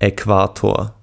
Äquator.